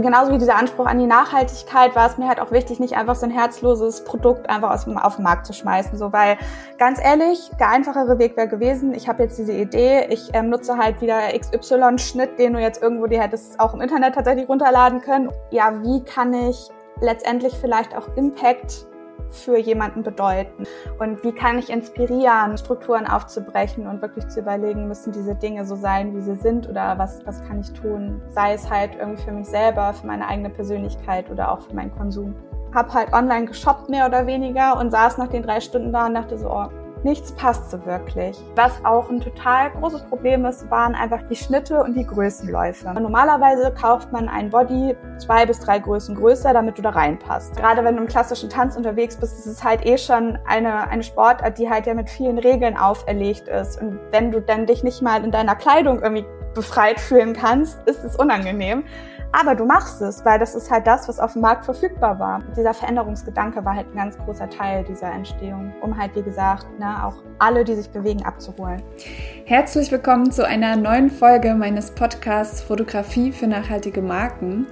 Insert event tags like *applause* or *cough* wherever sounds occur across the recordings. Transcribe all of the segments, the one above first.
genauso wie dieser Anspruch an die Nachhaltigkeit war es mir halt auch wichtig, nicht einfach so ein herzloses Produkt einfach aus, auf den Markt zu schmeißen. So, weil ganz ehrlich, der einfachere Weg wäre gewesen, ich habe jetzt diese Idee, ich ähm, nutze halt wieder XY-Schnitt, den du jetzt irgendwo dir hättest auch im Internet tatsächlich runterladen können. Ja, wie kann ich letztendlich vielleicht auch Impact für jemanden bedeuten? Und wie kann ich inspirieren, Strukturen aufzubrechen und wirklich zu überlegen, müssen diese Dinge so sein, wie sie sind oder was, was kann ich tun? Sei es halt irgendwie für mich selber, für meine eigene Persönlichkeit oder auch für meinen Konsum. Hab halt online geshoppt mehr oder weniger und saß nach den drei Stunden da und dachte so, oh, nichts passt so wirklich. Was auch ein total großes Problem ist, waren einfach die Schnitte und die Größenläufe. Normalerweise kauft man ein Body zwei bis drei Größen größer, damit du da reinpasst. Gerade wenn du im klassischen Tanz unterwegs bist, ist es halt eh schon eine, eine Sportart, die halt ja mit vielen Regeln auferlegt ist. Und wenn du dann dich nicht mal in deiner Kleidung irgendwie befreit fühlen kannst, ist es unangenehm. Aber du machst es, weil das ist halt das, was auf dem Markt verfügbar war. Dieser Veränderungsgedanke war halt ein ganz großer Teil dieser Entstehung, um halt, wie gesagt, ne, auch alle, die sich bewegen, abzuholen. Herzlich willkommen zu einer neuen Folge meines Podcasts Fotografie für nachhaltige Marken.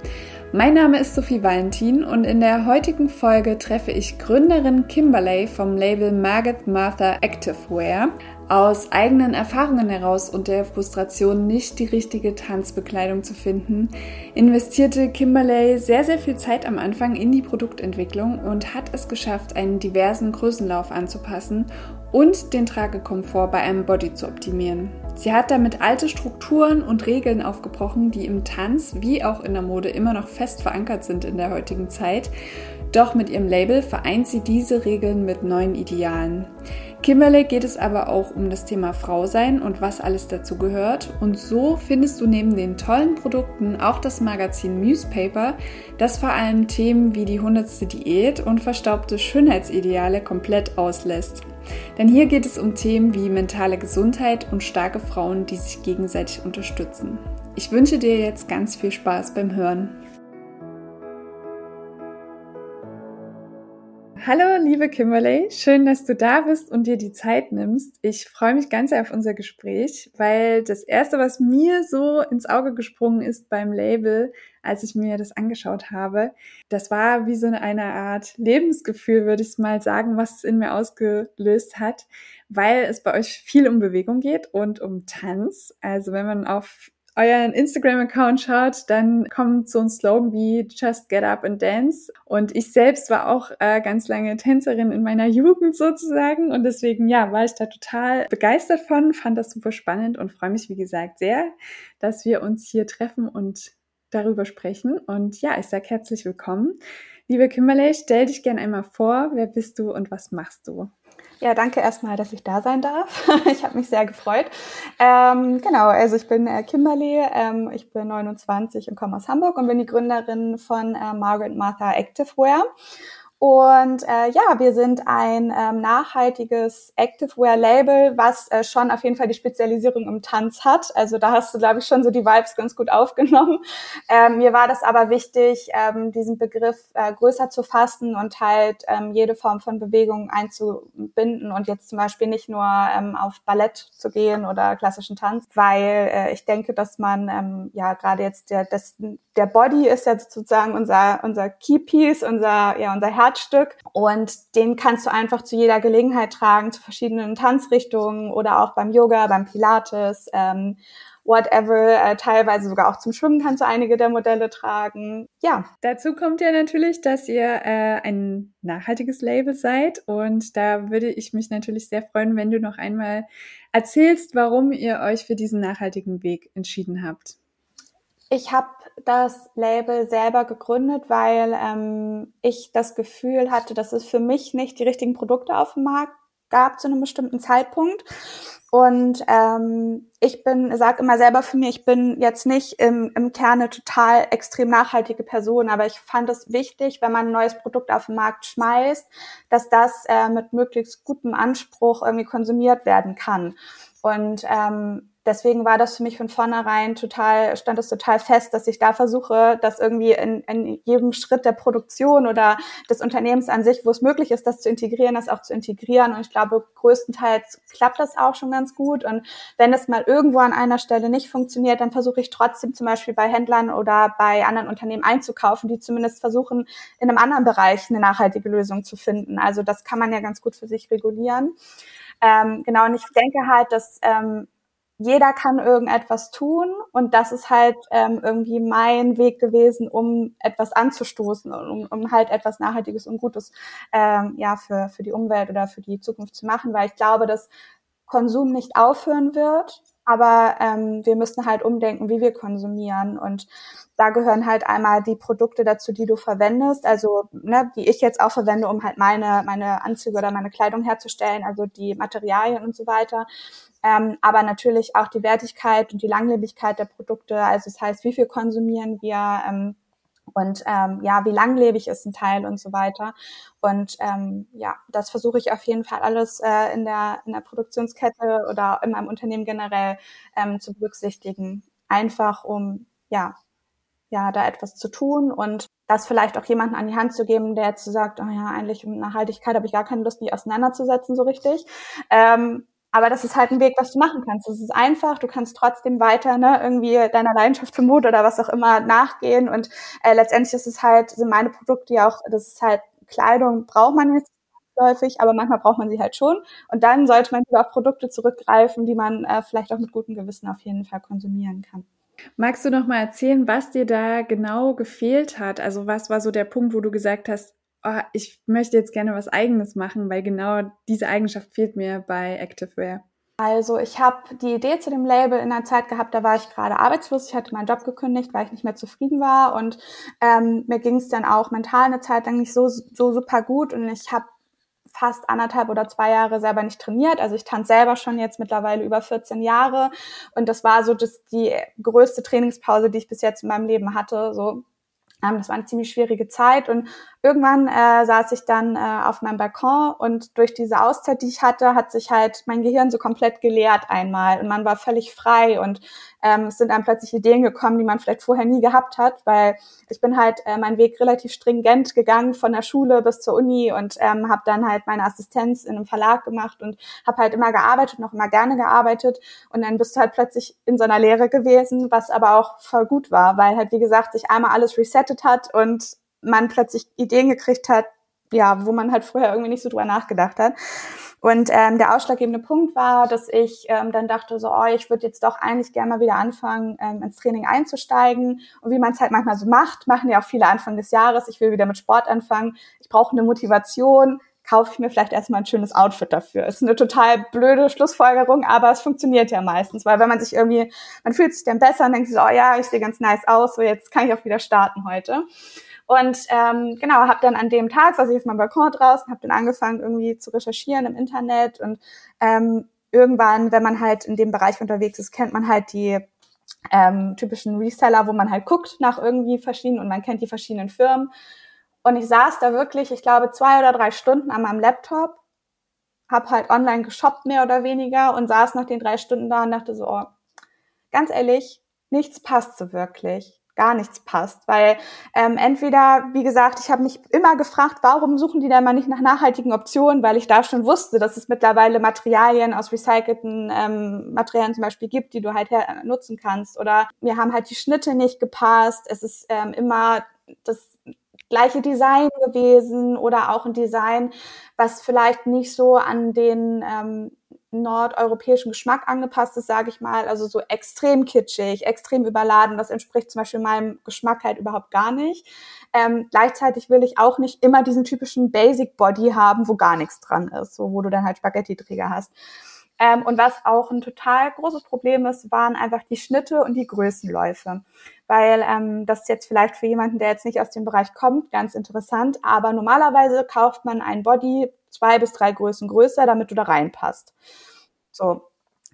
Mein Name ist Sophie Valentin und in der heutigen Folge treffe ich Gründerin Kimberley vom Label Margaret Martha Activewear aus eigenen Erfahrungen heraus und der Frustration, nicht die richtige Tanzbekleidung zu finden, investierte Kimberley sehr, sehr viel Zeit am Anfang in die Produktentwicklung und hat es geschafft, einen diversen Größenlauf anzupassen und den Tragekomfort bei einem Body zu optimieren. Sie hat damit alte Strukturen und Regeln aufgebrochen, die im Tanz wie auch in der Mode immer noch fest verankert sind in der heutigen Zeit. Doch mit ihrem Label vereint sie diese Regeln mit neuen Idealen. Kimberley geht es aber auch um das Thema Frau sein und was alles dazu gehört. Und so findest du neben den tollen Produkten auch das Magazin Newspaper, das vor allem Themen wie die 100. Diät und verstaubte Schönheitsideale komplett auslässt. Denn hier geht es um Themen wie mentale Gesundheit und starke Frauen, die sich gegenseitig unterstützen. Ich wünsche dir jetzt ganz viel Spaß beim Hören. Hallo, liebe Kimberly, schön, dass du da bist und dir die Zeit nimmst. Ich freue mich ganz sehr auf unser Gespräch, weil das erste, was mir so ins Auge gesprungen ist beim Label, als ich mir das angeschaut habe, das war wie so eine Art Lebensgefühl, würde ich mal sagen, was es in mir ausgelöst hat, weil es bei euch viel um Bewegung geht und um Tanz. Also wenn man auf euren Instagram-Account schaut, dann kommt so ein Slogan wie Just Get Up and Dance. Und ich selbst war auch äh, ganz lange Tänzerin in meiner Jugend sozusagen. Und deswegen, ja, war ich da total begeistert von, fand das super spannend und freue mich, wie gesagt, sehr, dass wir uns hier treffen und darüber sprechen. Und ja, ich sage herzlich willkommen. Liebe Kimberley, stell dich gerne einmal vor. Wer bist du und was machst du? Ja, danke erstmal, dass ich da sein darf. *laughs* ich habe mich sehr gefreut. Ähm, genau, also ich bin äh, Kimberly, ähm, ich bin 29 und komme aus Hamburg und bin die Gründerin von äh, Margaret Martha Activewear. Und äh, ja, wir sind ein ähm, nachhaltiges Activewear-Label, was äh, schon auf jeden Fall die Spezialisierung im Tanz hat. Also da hast du, glaube ich, schon so die Vibes ganz gut aufgenommen. *laughs* Ähm, mir war das aber wichtig, ähm, diesen Begriff äh, größer zu fassen und halt ähm, jede Form von Bewegung einzubinden und jetzt zum Beispiel nicht nur ähm, auf Ballett zu gehen oder klassischen Tanz, weil äh, ich denke, dass man ähm, ja gerade jetzt der, das, der Body ist ja sozusagen unser, unser Keypiece, unser, ja, unser Herzstück. Und den kannst du einfach zu jeder Gelegenheit tragen, zu verschiedenen Tanzrichtungen oder auch beim Yoga, beim Pilates, ähm, whatever. Äh, teilweise sogar auch zum Schwimmen kannst du einige der Modelle tragen. Ja. Dazu kommt ja natürlich, dass ihr äh, ein nachhaltiges Label seid. Und da würde ich mich natürlich sehr freuen, wenn du noch einmal erzählst, warum ihr euch für diesen nachhaltigen Weg entschieden habt. Ich habe das Label selber gegründet, weil ähm, ich das Gefühl hatte, dass es für mich nicht die richtigen Produkte auf dem Markt gab zu einem bestimmten Zeitpunkt. Und ähm, ich bin, sage immer selber für mich, ich bin jetzt nicht im, im Kerne total extrem nachhaltige Person, aber ich fand es wichtig, wenn man ein neues Produkt auf den Markt schmeißt, dass das äh, mit möglichst gutem Anspruch irgendwie konsumiert werden kann. Und ähm, deswegen war das für mich von vornherein total, stand es total fest, dass ich da versuche, das irgendwie in, in jedem Schritt der Produktion oder des Unternehmens an sich, wo es möglich ist, das zu integrieren, das auch zu integrieren. Und ich glaube, größtenteils klappt das auch schon ganz gut. Und wenn es mal irgendwo an einer Stelle nicht funktioniert, dann versuche ich trotzdem zum Beispiel bei Händlern oder bei anderen Unternehmen einzukaufen, die zumindest versuchen, in einem anderen Bereich eine nachhaltige Lösung zu finden. Also das kann man ja ganz gut für sich regulieren. Ähm, genau, und ich denke halt, dass ähm, jeder kann irgendetwas tun und das ist halt ähm, irgendwie mein Weg gewesen, um etwas anzustoßen und um, um halt etwas Nachhaltiges und Gutes ähm, ja für, für die Umwelt oder für die Zukunft zu machen, weil ich glaube, dass Konsum nicht aufhören wird, aber ähm, wir müssen halt umdenken, wie wir konsumieren und da gehören halt einmal die Produkte dazu, die du verwendest, also ne, die ich jetzt auch verwende, um halt meine meine Anzüge oder meine Kleidung herzustellen, also die Materialien und so weiter ähm, aber natürlich auch die Wertigkeit und die Langlebigkeit der Produkte. Also das heißt, wie viel konsumieren wir ähm, und ähm, ja, wie langlebig ist ein Teil und so weiter. Und ähm, ja, das versuche ich auf jeden Fall alles äh, in der in der Produktionskette oder in meinem Unternehmen generell ähm, zu berücksichtigen, einfach um ja ja da etwas zu tun und das vielleicht auch jemanden an die Hand zu geben, der jetzt so sagt, oh ja, eigentlich um Nachhaltigkeit habe ich gar keine Lust, mich auseinanderzusetzen so richtig. Ähm, aber das ist halt ein Weg, was du machen kannst. Es ist einfach, du kannst trotzdem weiter ne, irgendwie deiner Leidenschaft für Mode oder was auch immer nachgehen. Und äh, letztendlich ist es halt, sind meine Produkte ja auch, das ist halt Kleidung, braucht man jetzt häufig, aber manchmal braucht man sie halt schon. Und dann sollte man lieber auf Produkte zurückgreifen, die man äh, vielleicht auch mit gutem Gewissen auf jeden Fall konsumieren kann. Magst du noch mal erzählen, was dir da genau gefehlt hat? Also was war so der Punkt, wo du gesagt hast, oh, ich möchte jetzt gerne was Eigenes machen, weil genau diese Eigenschaft fehlt mir bei Activewear. Also ich habe die Idee zu dem Label in der Zeit gehabt, da war ich gerade arbeitslos, ich hatte meinen Job gekündigt, weil ich nicht mehr zufrieden war und ähm, mir ging es dann auch mental eine Zeit lang nicht so, so super gut und ich habe fast anderthalb oder zwei Jahre selber nicht trainiert. Also ich tanze selber schon jetzt mittlerweile über 14 Jahre und das war so das, die größte Trainingspause, die ich bis jetzt in meinem Leben hatte. So ähm, das war eine ziemlich schwierige Zeit und irgendwann äh, saß ich dann äh, auf meinem Balkon und durch diese Auszeit, die ich hatte, hat sich halt mein Gehirn so komplett geleert einmal und man war völlig frei und ähm, es sind dann plötzlich Ideen gekommen, die man vielleicht vorher nie gehabt hat, weil ich bin halt äh, meinen Weg relativ stringent gegangen von der Schule bis zur Uni und ähm, habe dann halt meine Assistenz in einem Verlag gemacht und habe halt immer gearbeitet, noch immer gerne gearbeitet und dann bist du halt plötzlich in so einer Lehre gewesen, was aber auch voll gut war, weil halt wie gesagt sich einmal alles resettet hat und man plötzlich Ideen gekriegt hat, ja, wo man halt vorher irgendwie nicht so drüber nachgedacht hat. Und ähm, der ausschlaggebende Punkt war, dass ich ähm, dann dachte, so, oh, ich würde jetzt doch eigentlich gerne mal wieder anfangen, ähm, ins Training einzusteigen. Und wie man es halt manchmal so macht, machen ja auch viele Anfang des Jahres. Ich will wieder mit Sport anfangen. Ich brauche eine Motivation. Kaufe ich mir vielleicht erstmal ein schönes Outfit dafür. Ist eine total blöde Schlussfolgerung, aber es funktioniert ja meistens, weil wenn man sich irgendwie, man fühlt sich dann besser und denkt so, oh ja, ich sehe ganz nice aus, so jetzt kann ich auch wieder starten heute. Und ähm, genau, habe dann an dem Tag, saß ich auf meinem Balkon draußen, habe dann angefangen irgendwie zu recherchieren im Internet und ähm, irgendwann, wenn man halt in dem Bereich unterwegs ist, kennt man halt die ähm, typischen Reseller, wo man halt guckt nach irgendwie verschiedenen und man kennt die verschiedenen Firmen. Und ich saß da wirklich, ich glaube, zwei oder drei Stunden an meinem Laptop, habe halt online geshoppt mehr oder weniger und saß nach den drei Stunden da und dachte so, oh, ganz ehrlich, nichts passt so wirklich gar nichts passt. Weil ähm, entweder, wie gesagt, ich habe mich immer gefragt, warum suchen die da mal nicht nach nachhaltigen Optionen, weil ich da schon wusste, dass es mittlerweile Materialien aus recycelten ähm, Materialien zum Beispiel gibt, die du halt her nutzen kannst. Oder mir haben halt die Schnitte nicht gepasst. Es ist ähm, immer das gleiche Design gewesen oder auch ein Design, was vielleicht nicht so an den ähm, nordeuropäischen Geschmack angepasst ist, sage ich mal. Also so extrem kitschig, extrem überladen. Das entspricht zum Beispiel meinem Geschmack halt überhaupt gar nicht. Ähm, gleichzeitig will ich auch nicht immer diesen typischen Basic Body haben, wo gar nichts dran ist, so wo du dann halt Spaghetti-Träger hast. Ähm, und was auch ein total großes Problem ist, waren einfach die Schnitte und die Größenläufe. Weil ähm, das ist jetzt vielleicht für jemanden, der jetzt nicht aus dem Bereich kommt, ganz interessant. Aber normalerweise kauft man ein Body zwei bis drei Größen größer, damit du da reinpasst. So.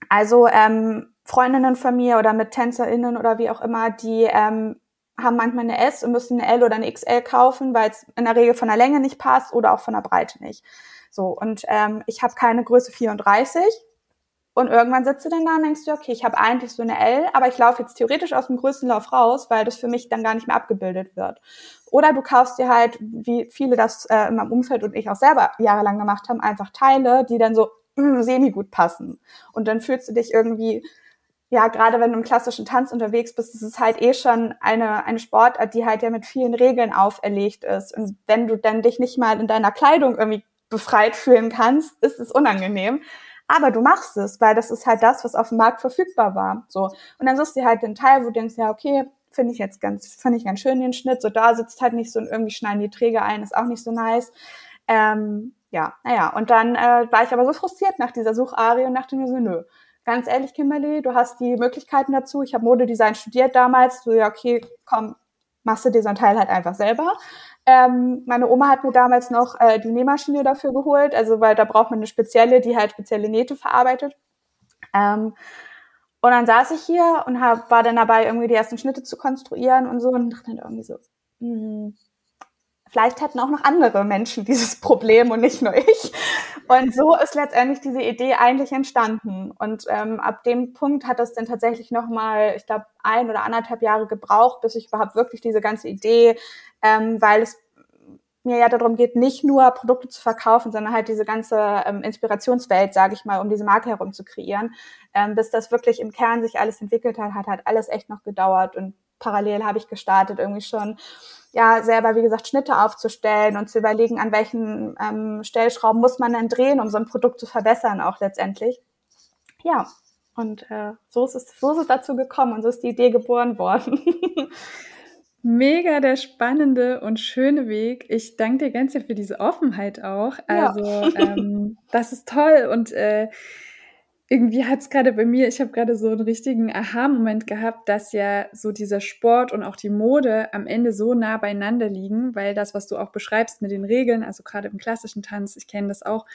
Also ähm, Freundinnen von mir oder mit TänzerInnen oder wie auch immer, die ähm, haben manchmal eine S und müssen eine L oder eine XL kaufen, weil es in der Regel von der Länge nicht passt oder auch von der Breite nicht. So, und ähm, ich habe keine Größe 34 Und irgendwann sitzt du dann da und denkst du, okay, ich habe eigentlich so eine L, aber ich laufe jetzt theoretisch aus dem Größenlauf raus, weil das für mich dann gar nicht mehr abgebildet wird. Oder du kaufst dir halt, wie viele das äh, in meinem Umfeld und ich auch selber jahrelang gemacht haben, einfach Teile, die dann so mh, semi gut passen. Und dann fühlst du dich irgendwie, ja, gerade wenn du im klassischen Tanz unterwegs bist, ist es halt eh schon eine, eine Sportart, die halt ja mit vielen Regeln auferlegt ist. Und wenn du dann dich nicht mal in deiner Kleidung irgendwie befreit fühlen kannst, ist es unangenehm. Aber du machst es, weil das ist halt das, was auf dem Markt verfügbar war. So. Und dann suchst du halt den Teil, wo du denkst, ja, okay, finde ich jetzt ganz, finde ich ganz schön den Schnitt. So da sitzt halt nicht so und irgendwie schneiden die Träger ein, ist auch nicht so nice. Ähm, ja, naja. Und dann äh, war ich aber so frustriert nach dieser Sucharie und dachte mir so, nö. Ganz ehrlich, Kimberly, du hast die Möglichkeiten dazu. Ich habe Modedesign studiert damals. So, ja, okay, komm, machst du dir so ein Teil halt einfach selber. Ähm, meine Oma hat mir damals noch äh, die Nähmaschine dafür geholt, also weil da braucht man eine spezielle, die halt spezielle Nähte verarbeitet. Ähm, und dann saß ich hier und hab, war dann dabei, irgendwie die ersten Schnitte zu konstruieren und so und dachte dann irgendwie so, mh, hm, vielleicht hätten auch noch andere Menschen dieses Problem und nicht nur ich. Und so ist letztendlich diese Idee eigentlich entstanden. Und ähm, ab dem Punkt hat das dann tatsächlich nochmal, ich glaube, ein oder anderthalb Jahre gebraucht, bis ich überhaupt wirklich diese ganze Idee, ähm, weil es mir ja darum geht, nicht nur Produkte zu verkaufen, sondern halt diese ganze ähm, Inspirationswelt, sage ich mal, um diese Marke herum zu kreieren. Ähm, bis das wirklich im Kern sich alles entwickelt hat, hat halt alles echt noch gedauert und parallel habe ich gestartet, irgendwie schon ja selber, wie gesagt, Schnitte aufzustellen und zu überlegen, an welchen ähm, Stellschrauben muss man denn drehen, um so ein Produkt zu verbessern, auch letztendlich. Ja, und äh, so, ist es, so ist es dazu gekommen und so ist die Idee geboren worden. *laughs* Mega der spannende und schöne Weg. Ich danke dir ganz sehr für diese Offenheit auch. Also, ja. ähm, das ist toll und äh, irgendwie hat es gerade bei mir, ich habe gerade so einen richtigen Aha-Moment gehabt, dass ja so dieser Sport und auch die Mode am Ende so nah beieinander liegen, weil das, was du auch beschreibst mit den Regeln, also gerade im klassischen Tanz, ich kenne das auch,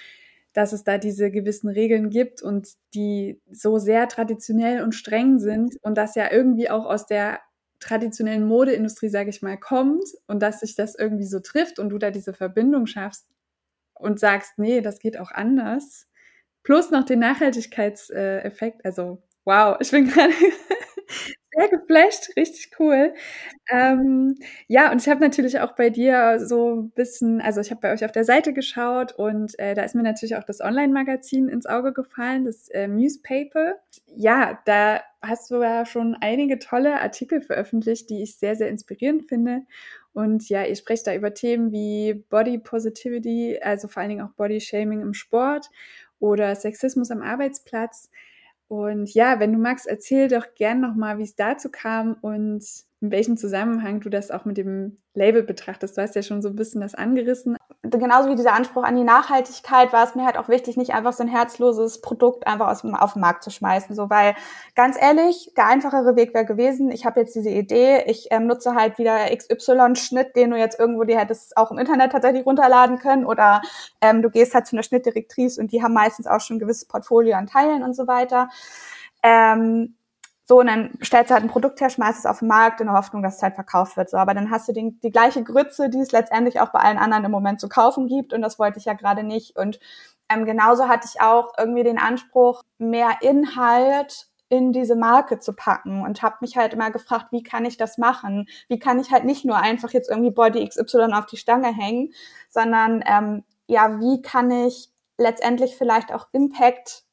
dass es da diese gewissen Regeln gibt und die so sehr traditionell und streng sind und das ja irgendwie auch aus der traditionellen Modeindustrie, sage ich mal, kommt und dass sich das irgendwie so trifft und du da diese Verbindung schaffst und sagst, nee, das geht auch anders plus noch den Nachhaltigkeitseffekt. Also, wow, ich bin *laughs* gerade sehr geflasht, richtig cool. Ähm, ja, und ich habe natürlich auch bei dir so ein bisschen, also ich habe bei euch auf der Seite geschaut und äh, da ist mir natürlich auch das Online-Magazin ins Auge gefallen, das äh, Newspaper. Ja, da hast du ja schon einige tolle Artikel veröffentlicht, die ich sehr, sehr inspirierend finde. Und ja, ihr sprecht da über Themen wie Body Positivity, also vor allen Dingen auch Body Shaming im Sport oder Sexismus am Arbeitsplatz. Und ja, wenn du magst, erzähl doch gern nochmal, wie es dazu kam und in welchem Zusammenhang du das auch mit dem Label betrachtest. Du hast ja schon so ein bisschen das angerissen. Genauso wie dieser Anspruch an die Nachhaltigkeit war es mir halt auch wichtig, nicht einfach so ein herzloses Produkt einfach aus auf den Markt zu schmeißen. So, weil ganz ehrlich, der einfachere Weg wäre gewesen, ich habe jetzt diese Idee, ich ähm, nutze halt wieder XY-Schnitt, den du jetzt irgendwo dir hättest auch im Internet tatsächlich runterladen können oder ähm, du gehst halt zu einer Schnittdirektrice und die haben meistens auch schon ein gewisses Portfolio an Teilen und so weiter. Ähm, so, und dann stellst du halt ein Produkt her, schmeißt es auf den Markt in der Hoffnung, dass es halt verkauft wird. So, aber dann hast du den, die gleiche Grütze, die es letztendlich auch bei allen anderen im Moment zu kaufen gibt. Und das wollte ich ja gerade nicht. Und ähm, genauso hatte ich auch irgendwie den Anspruch, mehr Inhalt in diese Marke zu packen und habe mich halt immer gefragt, wie kann ich das machen? Wie kann ich halt nicht nur einfach jetzt irgendwie Body XY auf die Stange hängen, sondern ähm, ja, wie kann ich letztendlich vielleicht auch Impact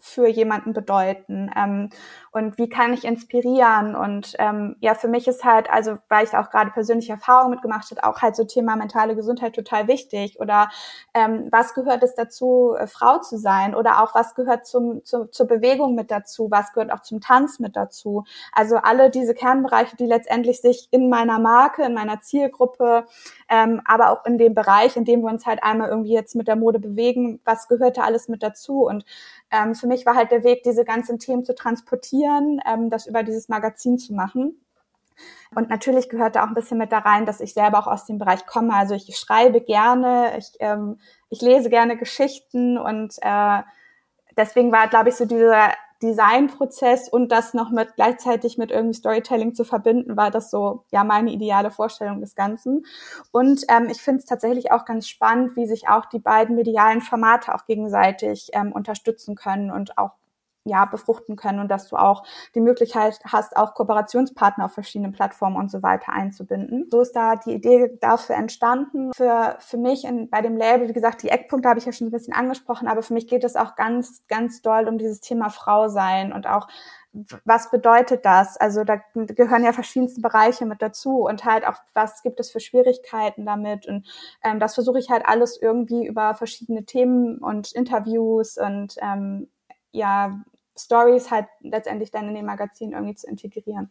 für jemanden bedeuten ähm, und wie kann ich inspirieren? Und ähm, ja für mich ist halt also weil ich auch gerade persönliche Erfahrungen mitgemacht habe auch halt so Thema mentale Gesundheit total wichtig. Oder ähm, was gehört es dazu äh, Frau zu sein? Oder auch was gehört zum, zu, zur Bewegung mit dazu? Was gehört auch zum Tanz mit dazu? Also alle diese Kernbereiche die letztendlich sich in meiner Marke in meiner Zielgruppe ähm, aber auch in dem Bereich in dem wir uns halt einmal irgendwie jetzt mit der Mode bewegen was gehört da alles mit dazu und ähm, für mich war halt der Weg, diese ganzen Themen zu transportieren, ähm, das über dieses Magazin zu machen. Und natürlich gehört da auch ein bisschen mit da rein, dass ich selber auch aus dem Bereich komme. Also ich schreibe gerne, ich, ähm, ich lese gerne Geschichten und äh, deswegen war, glaube ich, so dieser Designprozess und das noch mit gleichzeitig mit irgendwie Storytelling zu verbinden, war das so ja meine ideale Vorstellung des Ganzen. Und ähm, ich finde es tatsächlich auch ganz spannend, wie sich auch die beiden medialen Formate auch gegenseitig ähm, unterstützen können und auch ja, befruchten können und dass du auch die Möglichkeit hast, auch Kooperationspartner auf verschiedenen Plattformen und so weiter einzubinden. So ist da die Idee dafür entstanden. Für, für mich in, bei dem Label, wie gesagt, die Eckpunkte habe ich ja schon ein bisschen angesprochen, aber für mich geht es auch ganz, ganz doll um dieses Thema Frau sein und auch was bedeutet das? Also da gehören ja verschiedenste Bereiche mit dazu und halt auch, was gibt es für Schwierigkeiten damit? Und ähm, das versuche ich halt alles irgendwie über verschiedene Themen und Interviews und ähm, ja, Stories halt letztendlich dann in dem Magazin irgendwie zu integrieren.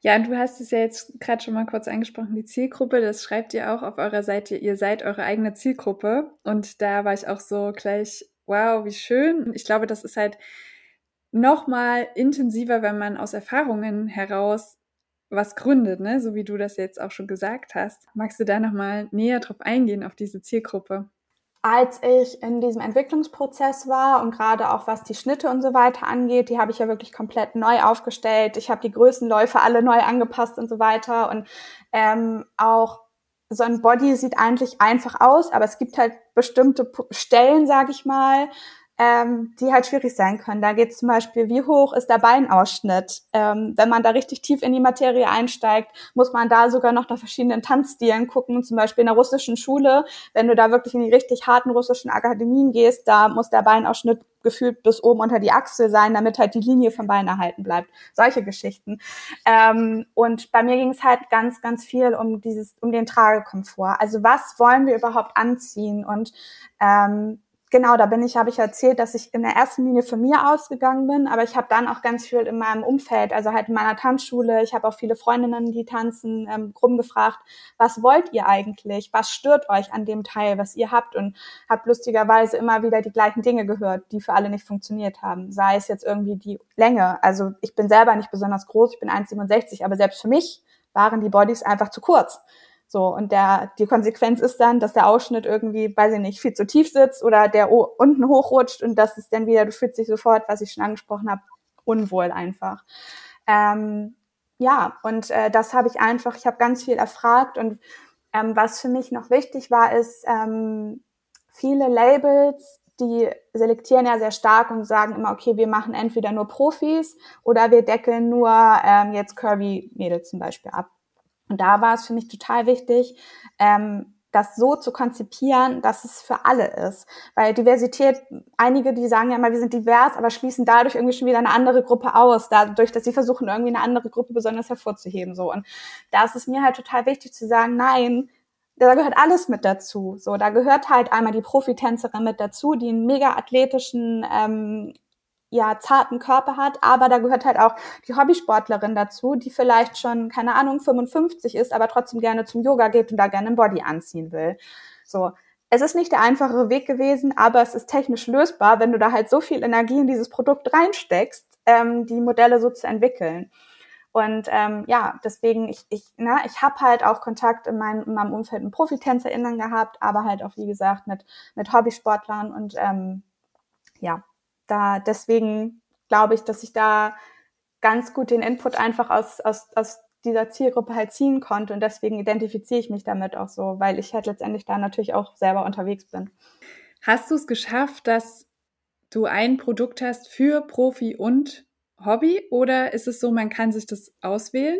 Ja, und du hast es ja jetzt gerade schon mal kurz angesprochen, die Zielgruppe, das schreibt ihr auch auf eurer Seite, ihr seid eure eigene Zielgruppe. Und da war ich auch so gleich, wow, wie schön. Ich glaube, das ist halt noch mal intensiver, wenn man aus Erfahrungen heraus was gründet, ne? so wie du das jetzt auch schon gesagt hast. Magst du da noch mal näher drauf eingehen, auf diese Zielgruppe? Als ich in diesem Entwicklungsprozess war und gerade auch was die Schnitte und so weiter angeht, die habe ich ja wirklich komplett neu aufgestellt. Ich habe die Größenläufe alle neu angepasst und so weiter und ähm, auch so ein Body sieht eigentlich einfach aus, aber es gibt halt bestimmte Stellen, sage ich mal, ähm, die halt schwierig sein können. Da geht zum Beispiel, wie hoch ist der Beinausschnitt? Ähm, wenn man da richtig tief in die Materie einsteigt, muss man da sogar noch nach verschiedenen Tanzstilen gucken. Zum Beispiel in der russischen Schule, wenn du da wirklich in die richtig harten russischen Akademien gehst, da muss der Beinausschnitt gefühlt bis oben unter die Achsel sein, damit halt die Linie vom Bein erhalten bleibt. Solche Geschichten. Ähm, und bei mir ging es halt ganz, ganz viel um dieses, um den Tragekomfort. Also was wollen wir überhaupt anziehen? Und ähm, genau, da bin ich, habe ich erzählt, dass ich in der ersten Linie von mir ausgegangen bin, aber ich habe dann auch ganz viel in meinem Umfeld, also halt in meiner Tanzschule, ich habe auch viele Freundinnen, die tanzen, ähm, rumgefragt, was wollt ihr eigentlich? Was stört euch an dem Teil, was ihr habt? Und habe lustigerweise immer wieder die gleichen Dinge gehört, die für alle nicht funktioniert haben. Sei es jetzt irgendwie die Länge. Also ich bin selber nicht besonders groß, ich bin 1,67, aber selbst für mich waren die Bodies einfach zu kurz. So, und der, die Konsequenz ist dann, dass der Ausschnitt irgendwie, weiß ich nicht, viel zu tief sitzt oder der unten hochrutscht und das ist dann wieder, du fühlst dich sofort, was ich schon angesprochen habe, unwohl einfach. Ähm, ja, und äh, das habe ich einfach, ich habe ganz viel erfragt und ähm, was für mich noch wichtig war, ist, ähm, viele Labels, die selektieren ja sehr stark und sagen immer, okay, wir machen entweder nur Profis oder wir deckeln nur ähm, jetzt Curvy-Mädels zum Beispiel ab. Und da war es für mich total wichtig, ähm, das so zu konzipieren, dass es für alle ist. Weil Diversität, einige, die sagen ja immer, wir sind divers, aber schließen dadurch irgendwie schon wieder eine andere Gruppe aus, dadurch, dass sie versuchen, irgendwie eine andere Gruppe besonders hervorzuheben. So. Und da ist es mir halt total wichtig zu sagen, nein, da gehört alles mit dazu. So, da gehört halt einmal die Profitänzerin mit dazu, die einen mega athletischen ähm, ja, zarten Körper hat, aber da gehört halt auch die Hobbysportlerin dazu, die vielleicht schon, keine Ahnung, 55 ist, aber trotzdem gerne zum Yoga geht und da gerne ein Body anziehen will. So. Es ist nicht der einfachere Weg gewesen, aber es ist technisch lösbar, wenn du da halt so viel Energie in dieses Produkt reinsteckst, ähm, die Modelle so zu entwickeln. Und ähm, ja, deswegen, ich, ich, ich habe halt auch Kontakt in, mein, in meinem Umfeld mit ProfitänzerInnen gehabt, aber halt auch, wie gesagt, mit, mit Hobbysportlern und ähm, ja, da deswegen glaube ich, dass ich da ganz gut den Input einfach aus, aus, aus dieser Zielgruppe halt ziehen konnte und deswegen identifiziere ich mich damit auch so, weil ich halt letztendlich da natürlich auch selber unterwegs bin. Hast du es geschafft, dass du ein Produkt hast für Profi und Hobby oder ist es so, man kann sich das auswählen?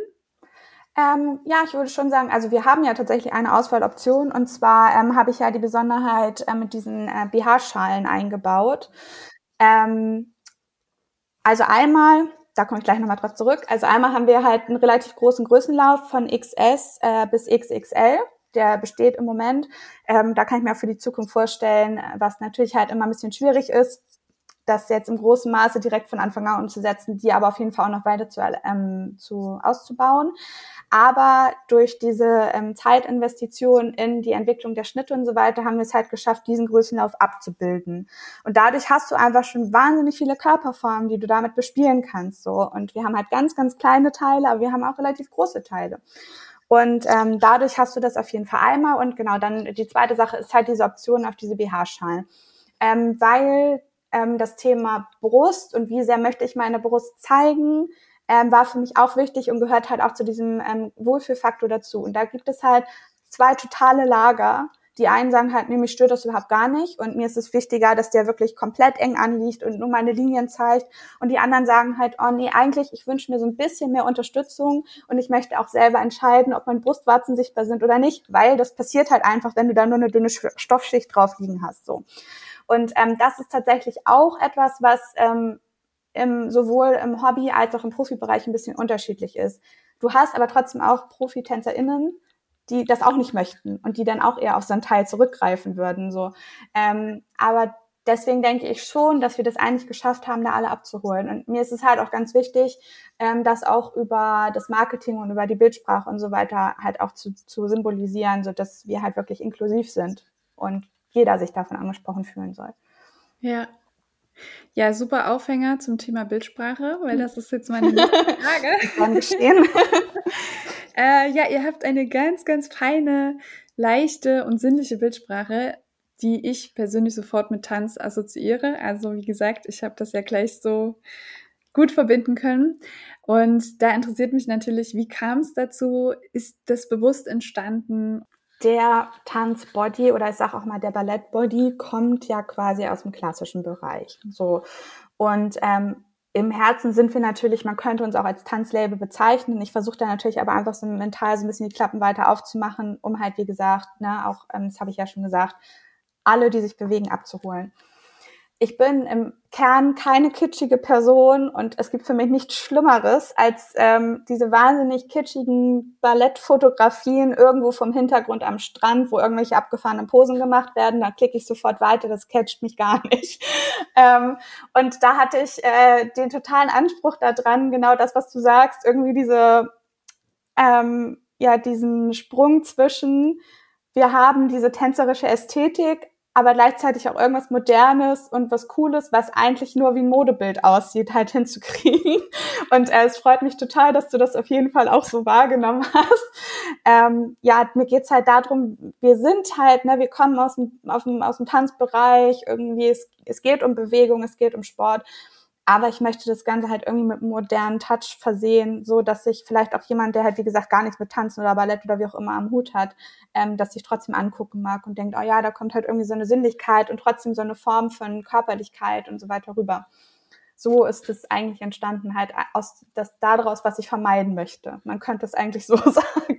Ähm, ja, ich würde schon sagen, also wir haben ja tatsächlich eine Auswahloption und zwar ähm, habe ich ja die Besonderheit äh, mit diesen äh, BH-Schalen eingebaut. Ähm, also einmal, da komme ich gleich nochmal drauf zurück, also einmal haben wir halt einen relativ großen Größenlauf von XS äh, bis XXL. Der besteht im Moment. Ähm, da kann ich mir auch für die Zukunft vorstellen, was natürlich halt immer ein bisschen schwierig ist, das jetzt im großen Maße direkt von Anfang an umzusetzen, die aber auf jeden Fall auch noch weiter zu, ähm, zu auszubauen. Aber durch diese ähm, Zeitinvestition in die Entwicklung der Schnitte und so weiter haben wir es halt geschafft, diesen Größenlauf abzubilden. Und dadurch hast du einfach schon wahnsinnig viele Körperformen, die du damit bespielen kannst. So. Und wir haben halt ganz, ganz kleine Teile, aber wir haben auch relativ große Teile. Und ähm, dadurch hast du das auf jeden Fall einmal. Und genau, dann die zweite Sache ist halt diese Option auf diese BH-Schalen. Ähm, weil ähm, das Thema Brust und wie sehr möchte ich meine Brust zeigen, ähm, war für mich auch wichtig und gehört halt auch zu diesem ähm, Wohlfühlfaktor dazu. Und da gibt es halt zwei totale Lager, Die einen sagen halt, nee, mich stört das überhaupt gar nicht und mir ist es wichtiger, dass der wirklich komplett eng anliegt und nur meine Linien zeigt. Und die anderen sagen halt, oh nee, eigentlich, ich wünsche mir so ein bisschen mehr Unterstützung und ich möchte auch selber entscheiden, ob meine Brustwarzen sichtbar sind oder nicht, weil das passiert halt einfach, wenn du da nur eine dünne Stoffschicht drauf liegen hast. So. Und ähm, das ist tatsächlich auch etwas, was ähm, im, sowohl im Hobby als auch im Profibereich ein bisschen unterschiedlich ist. Du hast aber trotzdem auch Profitänzerinnen, die das auch nicht möchten und die dann auch eher auf so einen Teil zurückgreifen würden. So. Ähm, aber deswegen denke ich schon, dass wir das eigentlich geschafft haben, da alle abzuholen. Und mir ist es halt auch ganz wichtig, ähm, das auch über das Marketing und über die Bildsprache und so weiter halt auch zu, zu symbolisieren, so dass wir halt wirklich inklusiv sind und jeder sich davon angesprochen fühlen soll. Ja. Ja, super Aufhänger zum Thema Bildsprache, weil das ist jetzt meine *laughs* Frage. *laughs* Äh, ja, ihr habt eine ganz, ganz feine, leichte und sinnliche Bildsprache, die ich persönlich sofort mit Tanz assoziiere. Also wie gesagt, ich habe das ja gleich so gut verbinden können. Und da interessiert mich natürlich, wie kam es dazu? Ist das bewusst entstanden? Der Tanzbody oder ich sage auch mal der Ballettbody kommt ja quasi aus dem klassischen Bereich. So und ähm, im Herzen sind wir natürlich, man könnte uns auch als Tanzlabel bezeichnen. Ich versuche da natürlich aber einfach so mental so ein bisschen die Klappen weiter aufzumachen, um halt, wie gesagt, ne, auch, ähm, das habe ich ja schon gesagt, alle, die sich bewegen, abzuholen ich bin im Kern keine kitschige Person und es gibt für mich nichts Schlimmeres als ähm, diese wahnsinnig kitschigen Ballettfotografien irgendwo vom Hintergrund am Strand, wo irgendwelche abgefahrenen Posen gemacht werden. Da klicke ich sofort weiter, das catcht mich gar *laughs* nicht. ähm, und da hatte ich äh, den totalen Anspruch daran, genau das, was du sagst, irgendwie diese, ähm, ja, diesen Sprung zwischen wir haben diese tänzerische Ästhetik, aber gleichzeitig auch irgendwas Modernes und was Cooles, was eigentlich nur wie ein Modebild aussieht, halt *laughs* hinzukriegen. Und äh, es freut mich total, dass du das auf jeden Fall auch so wahrgenommen *laughs* hast. Ähm, ja, mir geht's halt darum, wir sind halt, ne, wir kommen aus dem, aus dem, aus dem Tanzbereich, irgendwie, es, es geht um Bewegung, es geht um Sport. Aber ich möchte das Ganze halt irgendwie mit modernen Touch versehen, so dass sich vielleicht auch jemand, der halt, wie gesagt, gar nichts mit Tanzen oder Ballett oder wie auch immer am Hut hat, ähm, dass sich trotzdem angucken mag und denkt, oh ja, da kommt halt irgendwie so eine Sinnlichkeit und trotzdem so eine Form von Körperlichkeit und so weiter rüber so ist es eigentlich entstanden, halt aus das daraus, was ich vermeiden möchte. Man könnte es eigentlich so *laughs* sagen.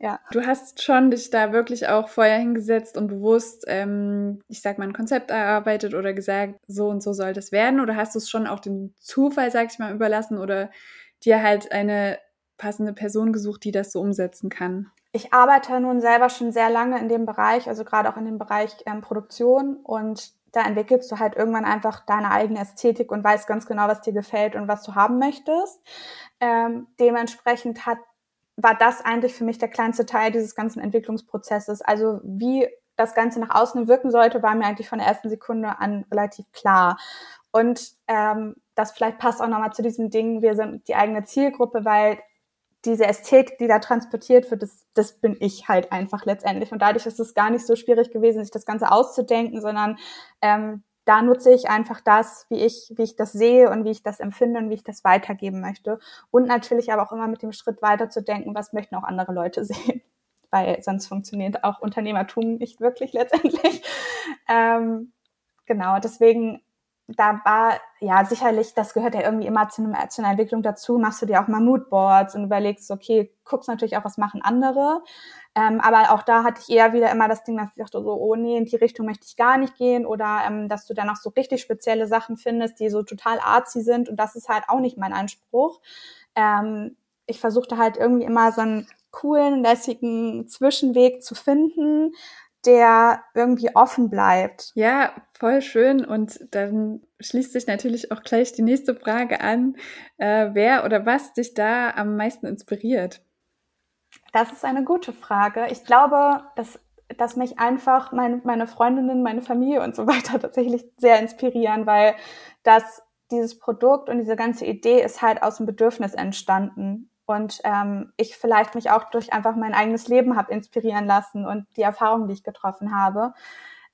Ja. Du hast schon dich da wirklich auch vorher hingesetzt und bewusst, ähm, ich sag mal, ein Konzept erarbeitet oder gesagt, so und so soll das werden? Oder hast du es schon auch dem Zufall, sag ich mal, überlassen oder dir halt eine passende Person gesucht, die das so umsetzen kann? Ich arbeite nun selber schon sehr lange in dem Bereich, also gerade auch in dem Bereich ähm, Produktion und da entwickelst du halt irgendwann einfach deine eigene Ästhetik und weißt ganz genau, was dir gefällt und was du haben möchtest. Ähm, dementsprechend hat, war das eigentlich für mich der kleinste Teil dieses ganzen Entwicklungsprozesses. Also wie das Ganze nach außen wirken sollte, war mir eigentlich von der ersten Sekunde an relativ klar. Und ähm, das vielleicht passt auch nochmal zu diesem Ding, wir sind die eigene Zielgruppe, weil diese Ästhetik, die da transportiert wird, das, das bin ich halt einfach letztendlich. Und dadurch ist es gar nicht so schwierig gewesen, sich das Ganze auszudenken, sondern ähm, da nutze ich einfach das, wie ich, wie ich das sehe und wie ich das empfinde und wie ich das weitergeben möchte. Und natürlich aber auch immer mit dem Schritt weiterzudenken, was möchten auch andere Leute *laughs* sehen. Weil sonst funktioniert auch Unternehmertum nicht wirklich letztendlich. *laughs* Ähm, genau, deswegen da war ja sicherlich, das gehört ja irgendwie immer zu, einem, zu einer Entwicklung dazu, machst du dir auch mal Moodboards und überlegst, okay, guckst natürlich auch, was machen andere. Ähm, aber auch da hatte ich eher wieder immer das Ding, dass ich dachte so, oh nee, in die Richtung möchte ich gar nicht gehen oder ähm, dass du dann auch so richtig spezielle Sachen findest, die so total artsy sind und das ist halt auch nicht mein Anspruch. Ähm, ich versuchte halt irgendwie immer so einen coolen, lässigen Zwischenweg zu finden, der irgendwie offen bleibt. Ja, voll schön. Und dann schließt sich natürlich auch gleich die nächste Frage an. Äh, wer oder was dich da am meisten inspiriert? Das ist eine gute Frage. Ich glaube, dass, dass mich einfach meine, meine Freundinnen, meine Familie und so *laughs* weiter tatsächlich sehr inspirieren, weil das dieses Produkt und diese ganze Idee ist halt aus dem Bedürfnis entstanden und ähm, ich vielleicht mich auch durch einfach mein eigenes Leben habe inspirieren lassen und die Erfahrungen, die ich getroffen habe.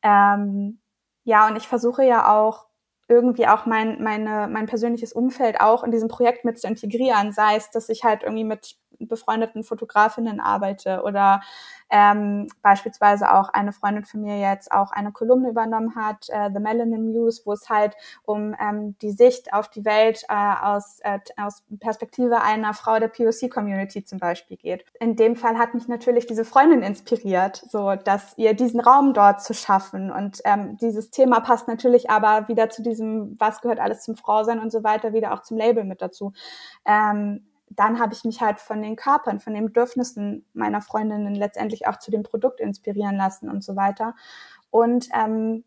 Ähm, ja, und ich versuche ja auch irgendwie auch mein, meine, mein persönliches Umfeld auch in diesem Projekt mit zu integrieren, sei es, dass ich halt irgendwie mit befreundeten Fotografinnen arbeite oder ähm, beispielsweise auch eine Freundin von mir jetzt auch eine Kolumne übernommen hat, äh, The Melanin News, wo es halt um ähm, die Sicht auf die Welt äh, aus, äh, aus Perspektive einer Frau der POC-Community zum Beispiel geht. In dem Fall hat mich natürlich diese Freundin inspiriert, so dass ihr diesen Raum dort zu schaffen. Und ähm, dieses Thema passt natürlich aber wieder zu diesem, was gehört alles zum Frausein und so weiter, wieder auch zum Label mit dazu. Ähm, dann habe ich mich halt von den Körpern, von den Bedürfnissen meiner Freundinnen letztendlich auch zu dem Produkt inspirieren lassen und so weiter. Und ähm,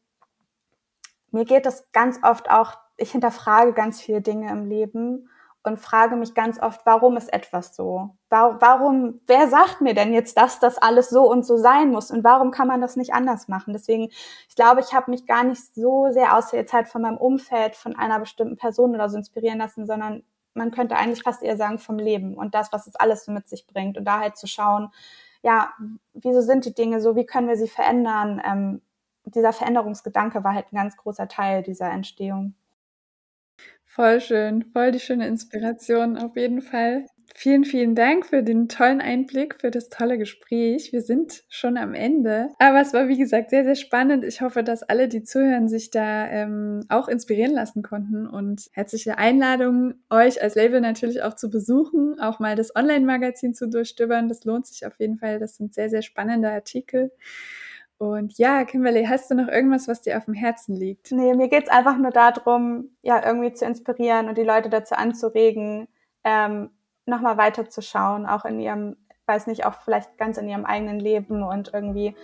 mir geht das ganz oft auch, ich hinterfrage ganz viele Dinge im Leben und frage mich ganz oft, warum ist etwas so? Warum, wer sagt mir denn jetzt, dass das alles so und so sein muss? Und warum kann man das nicht anders machen? Deswegen, ich glaube, ich habe mich gar nicht so sehr außer jetzt halt von meinem Umfeld, von einer bestimmten Person oder so inspirieren lassen, sondern man könnte eigentlich fast eher sagen vom Leben und das, was es alles so mit sich bringt und da halt zu schauen, ja, wieso sind die Dinge so, wie können wir sie verändern? Ähm, dieser Veränderungsgedanke war halt ein ganz großer Teil dieser Entstehung. Voll schön, voll die schöne Inspiration auf jeden Fall. Vielen, vielen Dank für den tollen Einblick, für das tolle Gespräch. Wir sind schon am Ende. Aber es war, wie gesagt, sehr, sehr spannend. Ich hoffe, dass alle, die zuhören, sich da ähm, auch inspirieren lassen konnten. Und herzliche Einladung, euch als Label natürlich auch zu besuchen, auch mal das Online-Magazin zu durchstöbern. Das lohnt sich auf jeden Fall. Das sind sehr, sehr spannende Artikel. Und ja, Kimberly, hast du noch irgendwas, was dir auf dem Herzen liegt? Nee, mir geht's einfach nur darum, ja, irgendwie zu inspirieren und die Leute dazu anzuregen, ähm, nochmal weiterzuschauen, auch in ihrem, weiß nicht, auch vielleicht ganz in ihrem eigenen Leben und irgendwie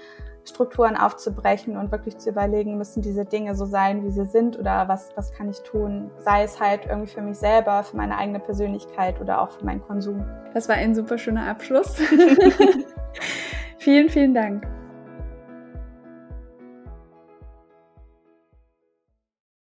Strukturen aufzubrechen und wirklich zu überlegen, müssen diese Dinge so sein, wie sie sind oder was, was kann ich tun? Sei es halt irgendwie für mich selber, für meine eigene Persönlichkeit oder auch für meinen Konsum. Das war ein super schöner Abschluss. *laughs* *laughs* vielen, vielen Dank.